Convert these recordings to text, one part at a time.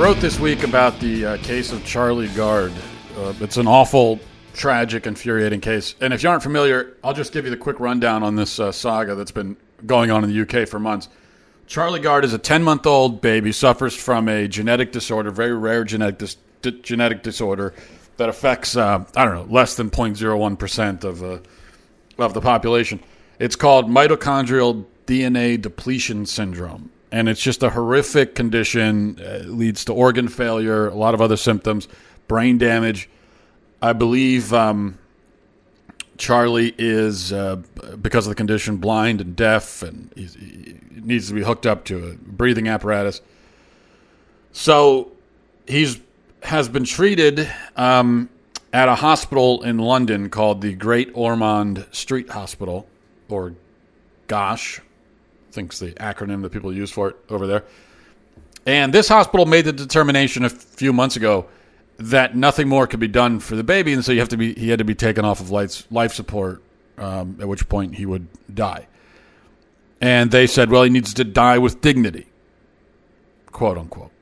Wrote this week about the uh, case of Charlie Gard. Uh, it's an awful, tragic, infuriating case. And if you aren't familiar, I'll just give you the quick rundown on this uh, saga that's been going on in the UK for months. Charlie Gard is a 10 month old baby, suffers from a genetic disorder, very rare genetic, dis- di- genetic disorder that affects, uh, I don't know, less than 0.01% of, uh, of the population. It's called mitochondrial DNA depletion syndrome. And it's just a horrific condition. Uh, It leads to organ failure, a lot of other symptoms, brain damage. I believe um, Charlie is, uh, because of the condition, blind and deaf, and he needs to be hooked up to a breathing apparatus. So he's has been treated um, at a hospital in London called the Great Ormond Street Hospital, or GOSH, think's the acronym that people use for it over there. And this hospital made the determination a few months ago that nothing more could be done for the baby, and so you have to be he had to be taken off of life life support, um, at which point he would die. And they said, well, he needs to die with dignity, quote unquote.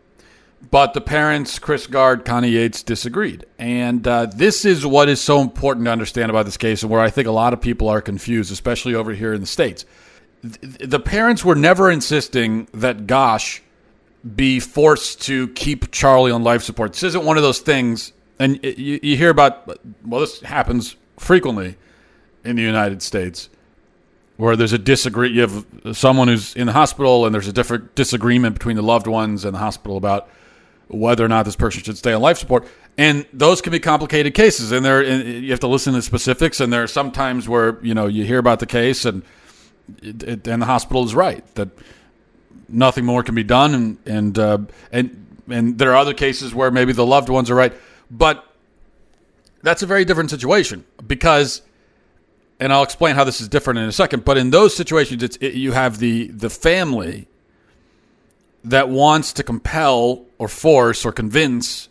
But the parents, Chris Gard, Connie Yates, disagreed. And uh, this is what is so important to understand about this case, and where I think a lot of people are confused, especially over here in the States. Th- The parents were never insisting that Gosh be forced to keep Charlie on life support. This isn't one of those things, and you, you hear about, well, this happens frequently in the United States where there's a disagree. You have someone who's in the hospital, and there's a different disagreement between the loved ones and the hospital about whether or not this person should stay on life support. And those can be complicated cases, and there you have to listen to specifics. And there are some times where you know you hear about the case, and it, it, and the hospital is right that nothing more can be done, and and uh, and and there are other cases where maybe the loved ones are right, but that's a very different situation because and I'll explain how this is different in a second. But in those situations, it's it, you have the the family that wants to compel or force or convince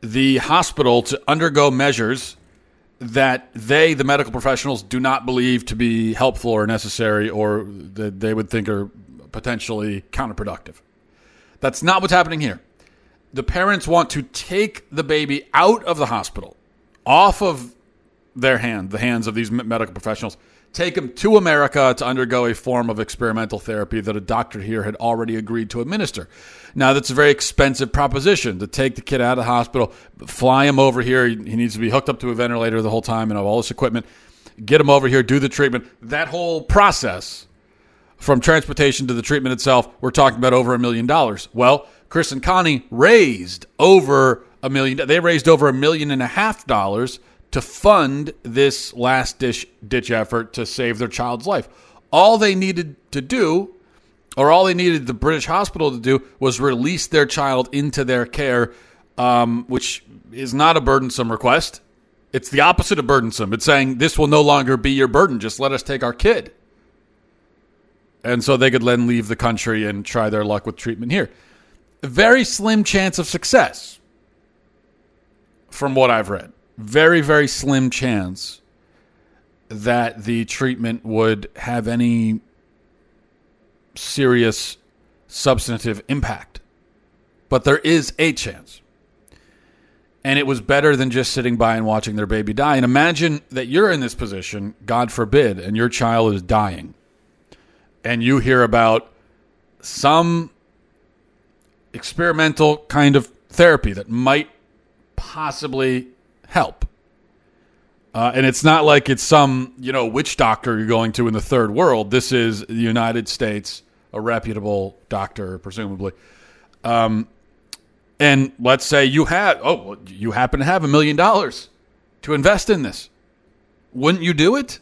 the hospital to undergo measures that they, the medical professionals, do not believe to be helpful or necessary, or that they would think are potentially counterproductive. That's not what's happening here. The parents want to take the baby out of the hospital, off of their hand, the hands of these medical professionals, take him to America to undergo a form of experimental therapy that a doctor here had already agreed to administer. Now, that's a very expensive proposition to take the kid out of the hospital, fly him over here. He needs to be hooked up to a ventilator the whole time and have all this equipment, get him over here, do the treatment. That whole process from transportation to the treatment itself, we're talking about over a million dollars. Well, Chris and Connie raised over a million. They raised over a million and a half dollars to fund this last ditch ditch effort to save their child's life. All they needed to do, or all they needed the British hospital to do, was release their child into their care, um, which is not a burdensome request. It's the opposite of burdensome. It's saying this will no longer be your burden. Just let us take our kid and so they could then leave the country and try their luck with treatment here. Very slim chance of success, from what I've read. Very, very slim chance that the treatment would have any serious substantive impact. But there is a chance. And it was better than just sitting by and watching their baby die. And imagine that you're in this position, God forbid, and your child is dying and you hear about some experimental kind of therapy that might possibly help. Uh, and it's not like it's some, you know, witch doctor you're going to in the third world. This is the United States, a reputable doctor, presumably. Um, and let's say you have, oh, you happen to have a million dollars to invest in this. Wouldn't you do it?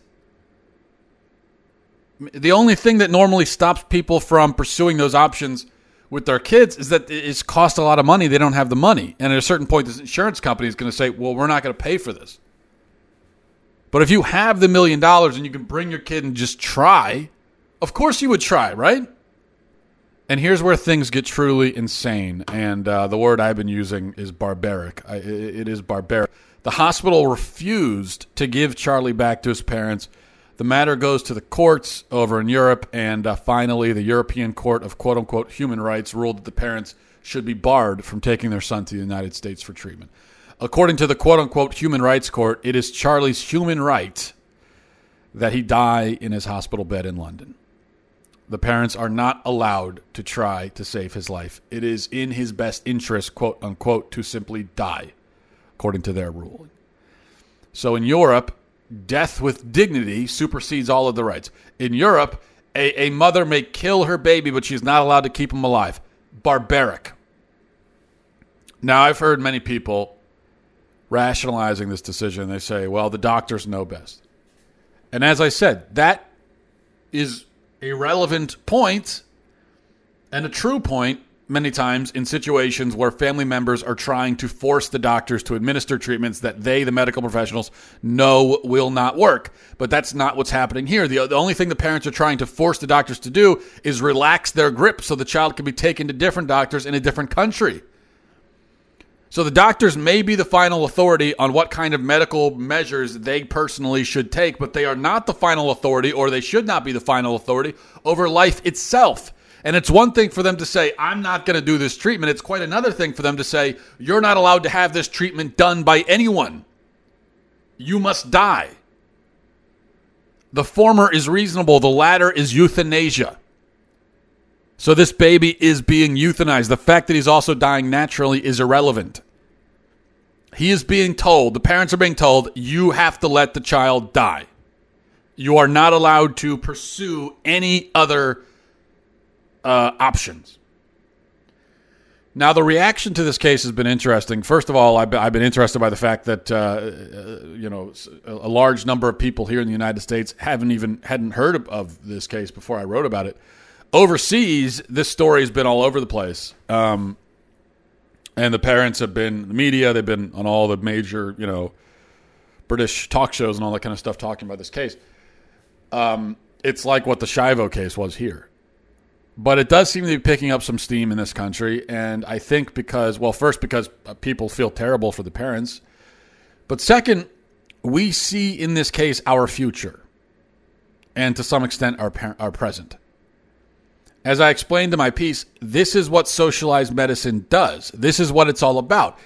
The only thing that normally stops people from pursuing those options with their kids is that it's cost a lot of money. They don't have the money. And at a certain point, this insurance company is going to say, well, we're not going to pay for this. But if you have the million dollars and you can bring your kid and just try, of course you would try, right? And here's where things get truly insane. And uh, the word I've been using is barbaric. I, it is barbaric. The hospital refused to give Charlie back to his parents. The matter goes to the courts over in Europe, and uh, finally, the European Court of quote unquote human rights ruled that the parents should be barred from taking their son to the United States for treatment. According to the quote unquote human rights court, it is Charlie's human right that he die in his hospital bed in London. The parents are not allowed to try to save his life. It is in his best interest, quote unquote, to simply die according to their ruling. So in Europe, death with dignity supersedes all of the rights. In Europe, a, a mother may kill her baby, but she's not allowed to keep him alive. Barbaric. Now, I've heard many people rationalizing this decision. They say, well, the doctors know best. And as I said, that is a relevant point and a true point many times in situations where family members are trying to force the doctors to administer treatments that they, the medical professionals, know will not work. But that's not what's happening here. The, the only thing the parents are trying to force the doctors to do is relax their grip so the child can be taken to different doctors in a different country. So the doctors may be the final authority on what kind of medical measures they personally should take, but they are not the final authority, or they should not be the final authority over life itself. And it's one thing for them to say, I'm not going to do this treatment. It's quite another thing for them to say, you're not allowed to have this treatment done by anyone. You must die. The former is reasonable, the latter is euthanasia. So this baby is being euthanized. The fact that he's also dying naturally is irrelevant. He is being told, the parents are being told, you have to let the child die. You are not allowed to pursue any other uh, options. Now, the reaction to this case has been interesting. First of all, I've been, interested by the fact that uh, uh you know a large number of people here in the United States haven't even hadn't heard of, this case before I wrote about it. Overseas, this story has been all over the place, um, and the parents have been the media. They've been on all the major you know British talk shows and all that kind of stuff talking about this case. Um, it's like what the Schiavo case was here but it does seem to be picking up some steam in this country. And I think because, well, first, because uh, people feel terrible for the parents. But second, we see in this case our future and to some extent our, our present. As I explained in my piece, this is what socialized medicine does. This is what it's all about.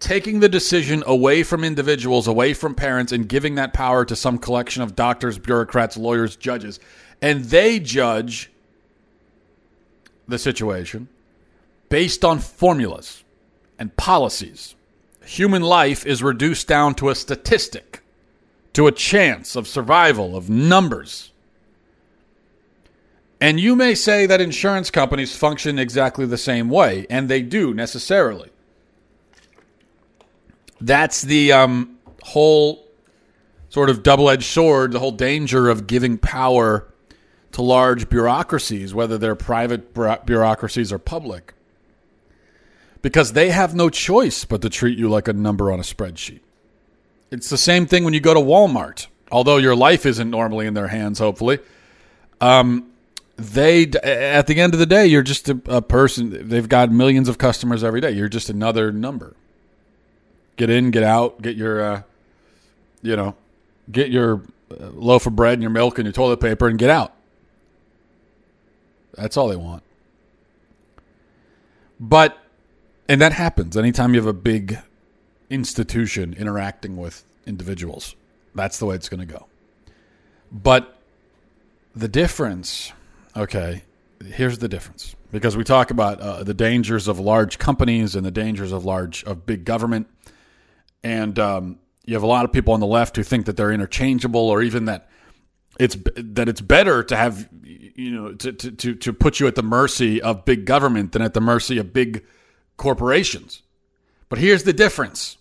Taking the decision away from individuals, away from parents, and giving that power to some collection of doctors, bureaucrats, lawyers, judges. And they judge the situation based on formulas and policies. Human life is reduced down to a statistic, to a chance of survival, of numbers. And you may say that insurance companies function exactly the same way, and they do necessarily. That's the um, whole sort of double edged sword, the whole danger of giving power to large bureaucracies, whether they're private bureaucracies or public, because they have no choice but to treat you like a number on a spreadsheet. It's the same thing when you go to Walmart, although your life isn't normally in their hands, hopefully. Um, they at the end of the day, you're just a, a person. They've got millions of customers every day. You're just another number. Get in, get out, get your, uh, you know, get your uh, loaf of bread and your milk and your toilet paper, and get out. That's all they want. But, and that happens anytime you have a big institution interacting with individuals. That's the way it's going to go. But the difference, okay, here's the difference because we talk about uh, the dangers of large companies and the dangers of large of big government and um, you have a lot of people on the left who think that they're interchangeable or even that it's that it's better to have you know to, to to put you at the mercy of big government than at the mercy of big corporations. But here's the difference.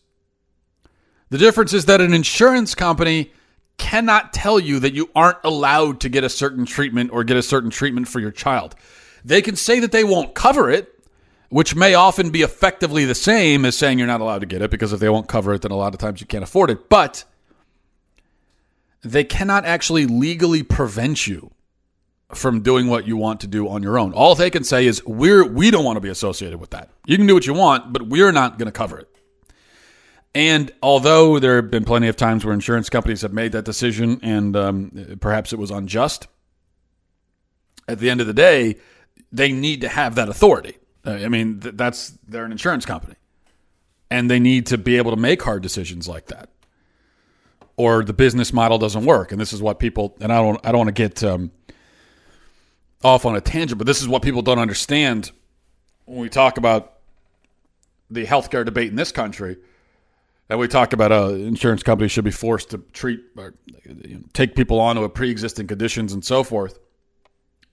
The difference is that an insurance company cannot tell you that you aren't allowed to get a certain treatment or get a certain treatment for your child. They can say that they won't cover it, which may often be effectively the same as saying you're not allowed to get it because if they won't cover it, then a lot of times you can't afford it. But they cannot actually legally prevent you from doing what you want to do on your own. All they can say is we're we don't want to be associated with that. You can do what you want, but we're not going to cover it. And although there have been plenty of times where insurance companies have made that decision and um, perhaps it was unjust, at the end of the day, they need to have that authority. I mean, that's they're an insurance company, and they need to be able to make hard decisions like that, or the business model doesn't work. And this is what people and I don't I don't want to get um, off on a tangent, but this is what people don't understand when we talk about the healthcare debate in this country and we talk about uh, insurance companies should be forced to treat or you know, take people on with pre-existing conditions and so forth.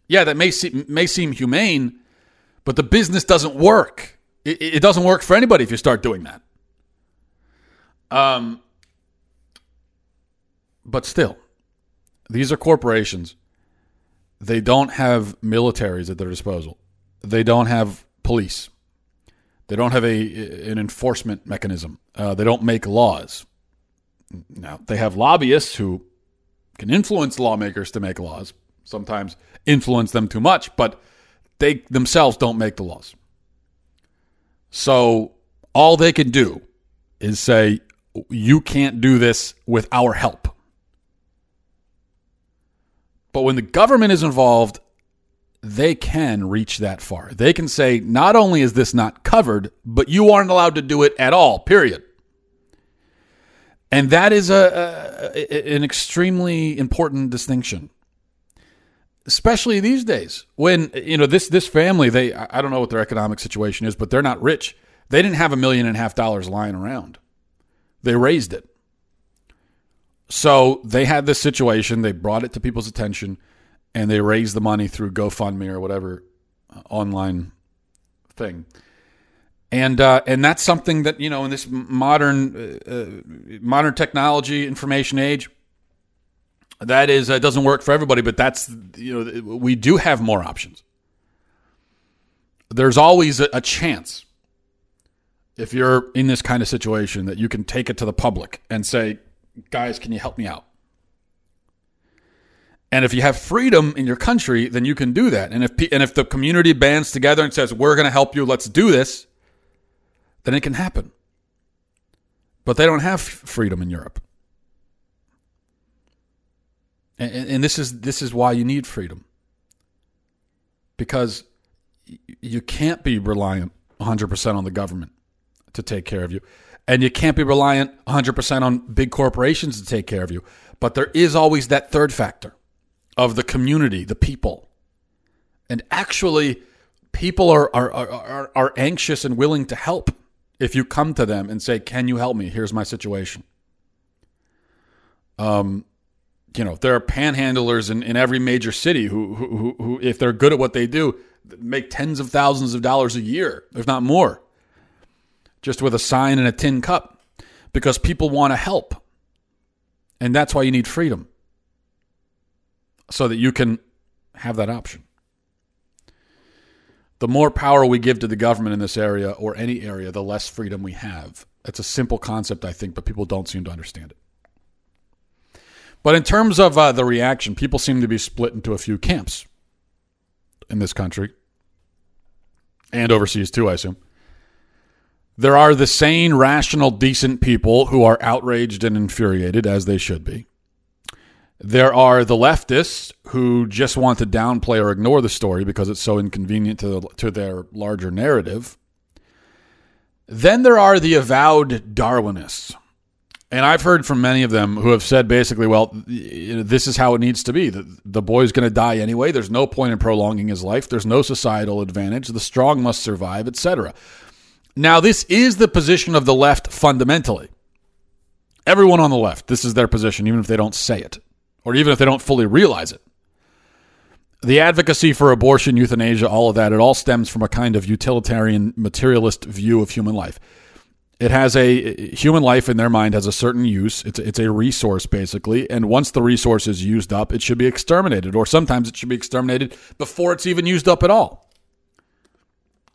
Yeah, that may seem, may seem humane, but the business doesn't work. It, it doesn't work for anybody if you start doing that. Um, but still, these are corporations. They don't have militaries at their disposal. They don't have police. They don't have a an enforcement mechanism. Uh, they don't make laws. Now they have lobbyists who can influence lawmakers to make laws. Sometimes influence them too much, but they themselves don't make the laws. So all they can do is say, "You can't do this with our help." But when the government is involved, they can reach that far. They can say, not only is this not covered, but you aren't allowed to do it at all, period. And that is a, a, an extremely important distinction, especially these days when you know this this family. They I don't know what their economic situation is, but they're not rich. They didn't have a million and a half dollars lying around. They raised it. So they had this situation. They brought it to people's attention and they raised the money through GoFundMe or whatever uh, online thing. And uh, and that's something that you know in this modern uh, uh modern technology information age, that is uh, doesn't work for everybody. But that's you know we do have more options. There's always a, a chance if you're in this kind of situation that you can take it to the public and say, guys, can you help me out? And if you have freedom in your country, then you can do that. And if and if the community bands together and says, "We're going to help you. Let's do this," then it can happen. But they don't have freedom in Europe. And, and this is this is why you need freedom. Because you can't be reliant 100% on the government to take care of you. And you can't be reliant 100% on big corporations to take care of you. But there is always that third factor of the community, the people. And actually, people are, are, are, are anxious and willing to help if you come to them and say, Can you help me? Here's my situation. Um, you know, there are panhandlers in, in every major city who, who, who, if they're good at what they do, make tens of thousands of dollars a year, if not more, just with a sign and a tin cup because people want to help. And that's why you need freedom so that you can have that option. The more power we give to the government in this area or any area, the less freedom we have. It's a simple concept, I think, but people don't seem to understand it. But in terms of uh, the reaction, people seem to be split into a few camps in this country and overseas too, I assume. There are the sane, rational, decent people who are outraged and infuriated, as they should be. There are the leftists who just want to downplay or ignore the story because it's so inconvenient to, to their larger narrative. Then there are the avowed Darwinists. And I've heard from many of them who have said basically, well, this is how it needs to be. The, the boy's going to die anyway. There's no point in prolonging his life. There's no societal advantage. The strong must survive, etc. Now, this is the position of the left fundamentally. Everyone on the left, this is their position, even if they don't say it or even if they don't fully realize it. The advocacy for abortion, euthanasia, all of that, it all stems from a kind of utilitarian, materialist view of human life. It has a human life in their mind has a certain use. It's it's a resource basically, and once the resource is used up, it should be exterminated, or sometimes it should be exterminated before it's even used up at all.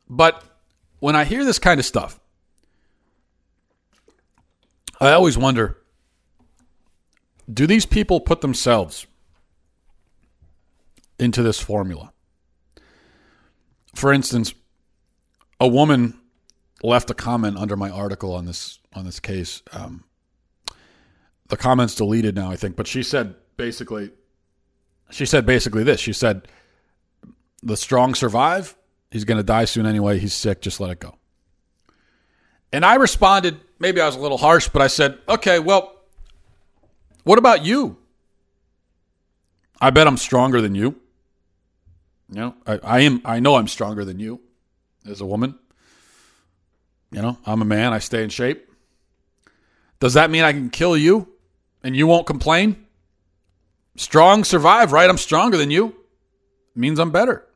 But when I hear this kind of stuff, I always wonder: Do these people put themselves into this formula? For instance, a woman left a comment under my article on this on this case. Um, the comments deleted now, I think, but she said basically, she said basically this. She said, "The strong survive. He's going to die soon anyway. He's sick. Just let it go." And I responded, maybe I was a little harsh, but I said, "Okay, well, what about you? I bet I'm stronger than you. You know, I, I am. I know I'm stronger than you as a woman." You know, I'm a man, I stay in shape. Does that mean I can kill you and you won't complain? Strong survive, right? I'm stronger than you. Means I'm better.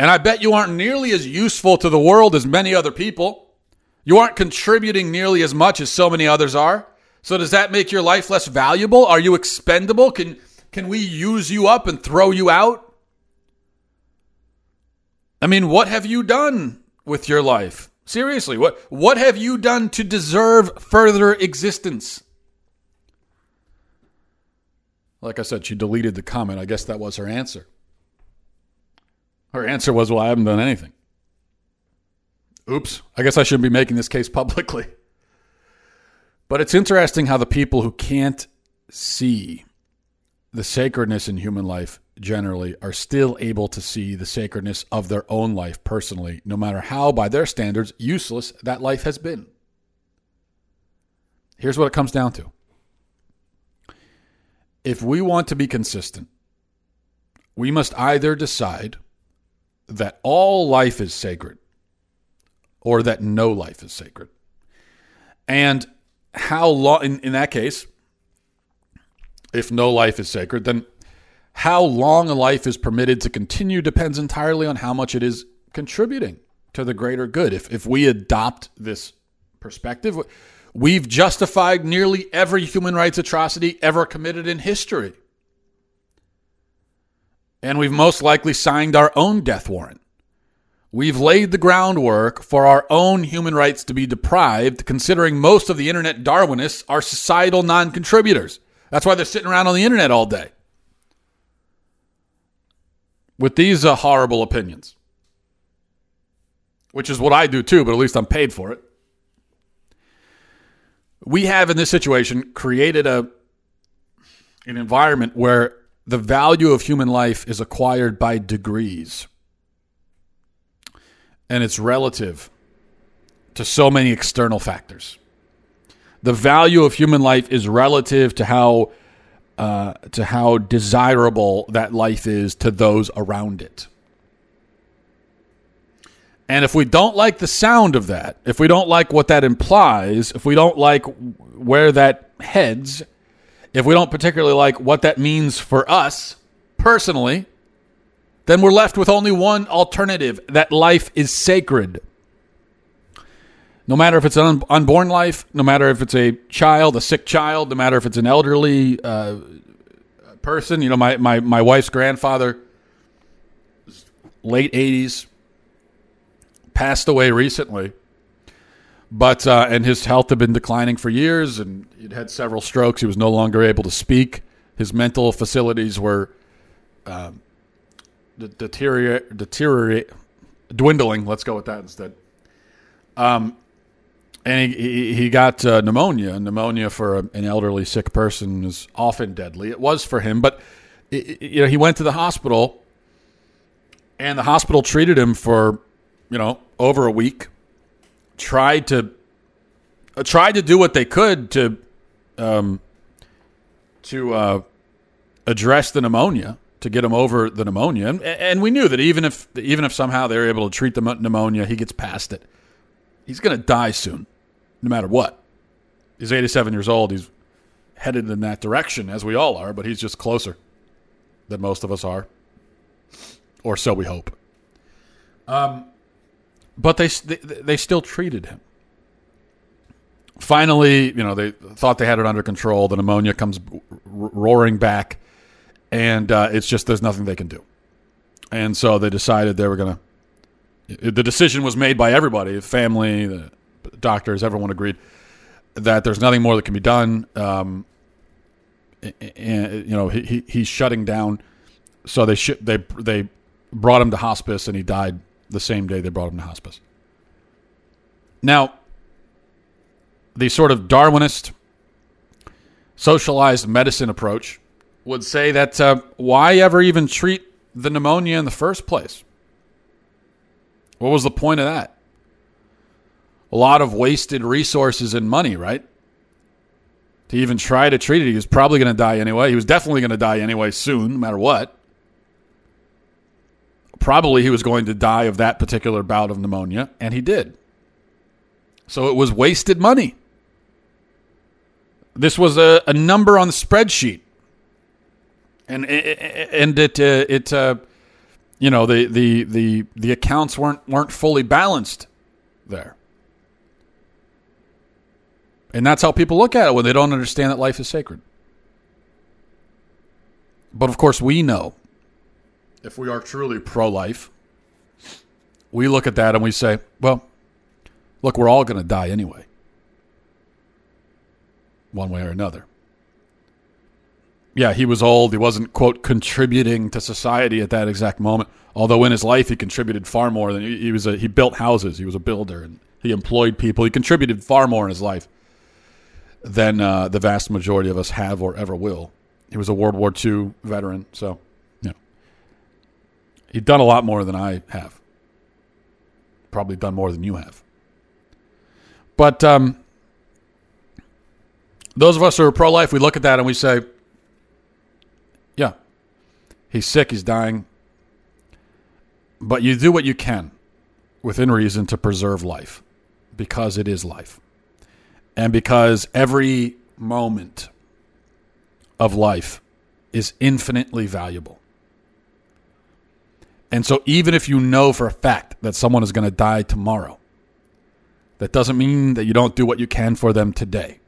And I bet you aren't nearly as useful to the world as many other people. You aren't contributing nearly as much as so many others are. So does that make your life less valuable? Are you expendable? Can can we use you up and throw you out? I mean, what have you done with your life? Seriously, what what have you done to deserve further existence? Like I said, she deleted the comment. I guess that was her answer. Her answer was, "Well, I haven't done anything." Oops. I guess I shouldn't be making this case publicly. But it's interesting how the people who can't see the sacredness in human life generally are still able to see the sacredness of their own life personally, no matter how, by their standards, useless that life has been. Here's what it comes down to if we want to be consistent, we must either decide that all life is sacred or that no life is sacred. And how long, in, in that case, if no life is sacred, then how long a life is permitted to continue depends entirely on how much it is contributing to the greater good. If, if we adopt this perspective, we've justified nearly every human rights atrocity ever committed in history. And we've most likely signed our own death warrant. We've laid the groundwork for our own human rights to be deprived, considering most of the internet Darwinists are societal non contributors. That's why they're sitting around on the internet all day with these uh, horrible opinions, which is what I do too, but at least I'm paid for it. We have in this situation created a an environment where the value of human life is acquired by degrees. And it's relative to so many external factors. The value of human life is relative to how uh, to how desirable that life is to those around it. And if we don't like the sound of that, if we don't like what that implies, if we don't like where that heads, if we don't particularly like what that means for us personally, then we're left with only one alternative that life is sacred. No matter if it's an unborn life, no matter if it's a child, a sick child, no matter if it's an elderly uh, person. You know, my, my, my wife's grandfather, late 80s, passed away recently. But, uh, and his health had been declining for years, and he'd had several strokes. He was no longer able to speak. His mental facilities were uh, deteriorate, deteriorate, dwindling. Let's go with that instead. Um, and he, he got uh, pneumonia. Pneumonia for a, an elderly sick person is often deadly. It was for him, but it, you know he went to the hospital, and the hospital treated him for you know over a week. Tried to uh, tried to do what they could to um, to uh, address the pneumonia to get him over the pneumonia, and, and we knew that even if even if somehow they're able to treat the pneumonia, he gets past it he's going to die soon, no matter what. He's 87 years old. He's headed in that direction, as we all are, but he's just closer than most of us are, or so we hope. Um, but they, they they still treated him. finally, you know, they thought they had it under control. The pneumonia comes roaring back, and uh, it's just there's nothing they can do. And so they decided they were going to. The decision was made by everybody, the family, the doctors, everyone agreed that there's nothing more that can be done. Um, and you know, he, he, he's shutting down. So they sh- they they brought him to hospice, and he died the same day they brought him to hospice. Now, the sort of Darwinist, socialized medicine approach would say that uh, why ever even treat the pneumonia in the first place? What was the point of that? A lot of wasted resources and money, right? To even try to treat it, he was probably going to die anyway. He was definitely going to die anyway soon, no matter what. Probably he was going to die of that particular bout of pneumonia, and he did. So it was wasted money. This was a, a number on the spreadsheet, and and it uh, it uh, you know the, the the the accounts weren't weren't fully balanced there, and that's how people look at it when they don't understand that life is sacred. But of course, we know if we are truly pro life, we look at that and we say, well, look, we're all going to die anyway one way or another. Yeah, he was old. He wasn't, quote, contributing to society at that exact moment. Although in his life he contributed far more than he, was. A, he built houses. He was a builder, and he employed people. He contributed far more in his life than uh, the vast majority of us have or ever will. He was a World War II veteran, so he'd done a lot more than I have. Probably done more than you have. But um, those of us who are pro life, we look at that and we say, yeah, he's sick, he's dying. But you do what you can within reason to preserve life because it is life. And because every moment of life is infinitely valuable. And so, even if you know for a fact that someone is going to die tomorrow, that doesn't mean that you don't do what you can for them today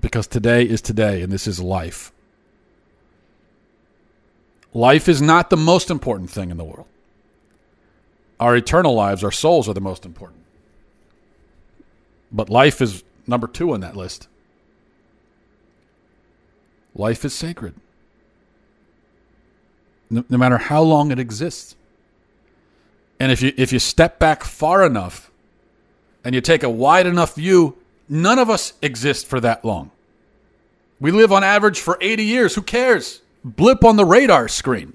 because today is today and this is life. Life is not the most important thing in the world. Our eternal lives, our souls are the most important. But life is number two on that list. Life is sacred. No, no, matter how long it exists. And if you if you step back far enough and you take a wide enough view, None of us exist for that long. We live on average for 80 years. Who cares? Blip on the radar screen.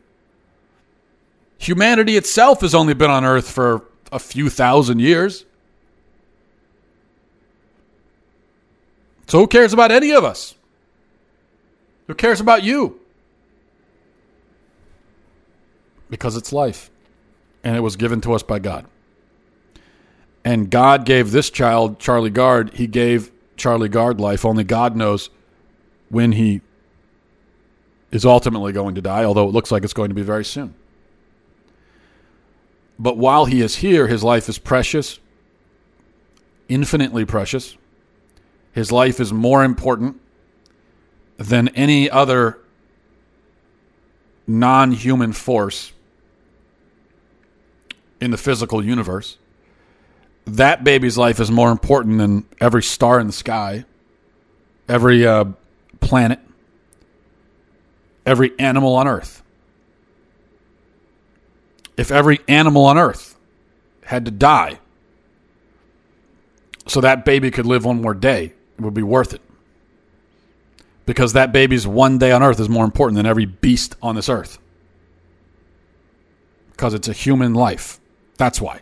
Humanity itself has only been on Earth for a few thousand years. So who cares about any of us? Who cares about you? Because it's life. And it was given to us by God. And God gave this child, Charlie Gard, he gave Charlie Gard life. Only God knows when he is ultimately going to die, although it looks like it's going to be very soon. But while he is here, his life is precious, infinitely precious. His life is more important than any other non human force in the physical universe that baby's life is more important than every star in the sky, every uh, planet, every animal on earth. If every animal on earth had to die so that baby could live one more day, it would be worth it. Because that baby's one day on earth is more important than every beast on this earth. Because it's a human life. That's why.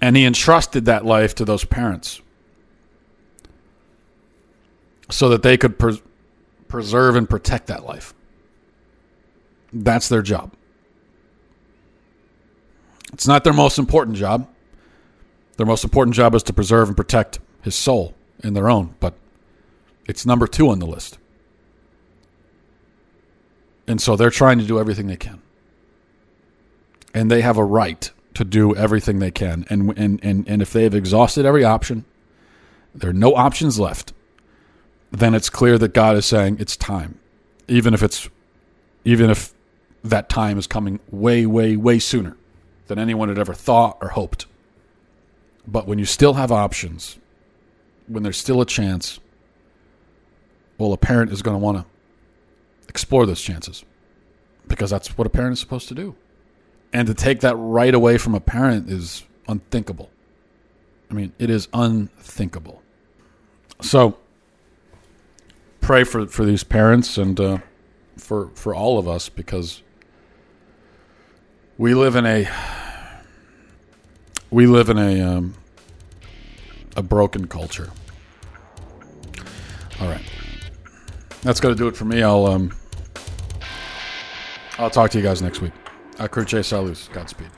And he entrusted that life to those parents so that they could pres- preserve and protect that life. That's their job. It's not their most important job. Their most important job is to preserve and protect his soul in their own, but it's number two on the list. And so they're trying to do everything they can. And they have a right to do everything they can. And, and, and, and if they have exhausted every option, there are no options left, then it's clear that God is saying it's time. Even if it's even if that time is coming way, way, way sooner than anyone had ever thought or hoped. But when you still have options, when there's still a chance, well, a parent is going to want to explore those chances because that's what a parent is supposed to do. And to take that right away from a parent is unthinkable. I mean, it is unthinkable. So, pray for, for these parents and uh, for for all of us because we live in a we live in a um, a broken culture. All right, that's going to do it for me. I'll um, I'll talk to you guys next week. Cruce Salus. Godspeed.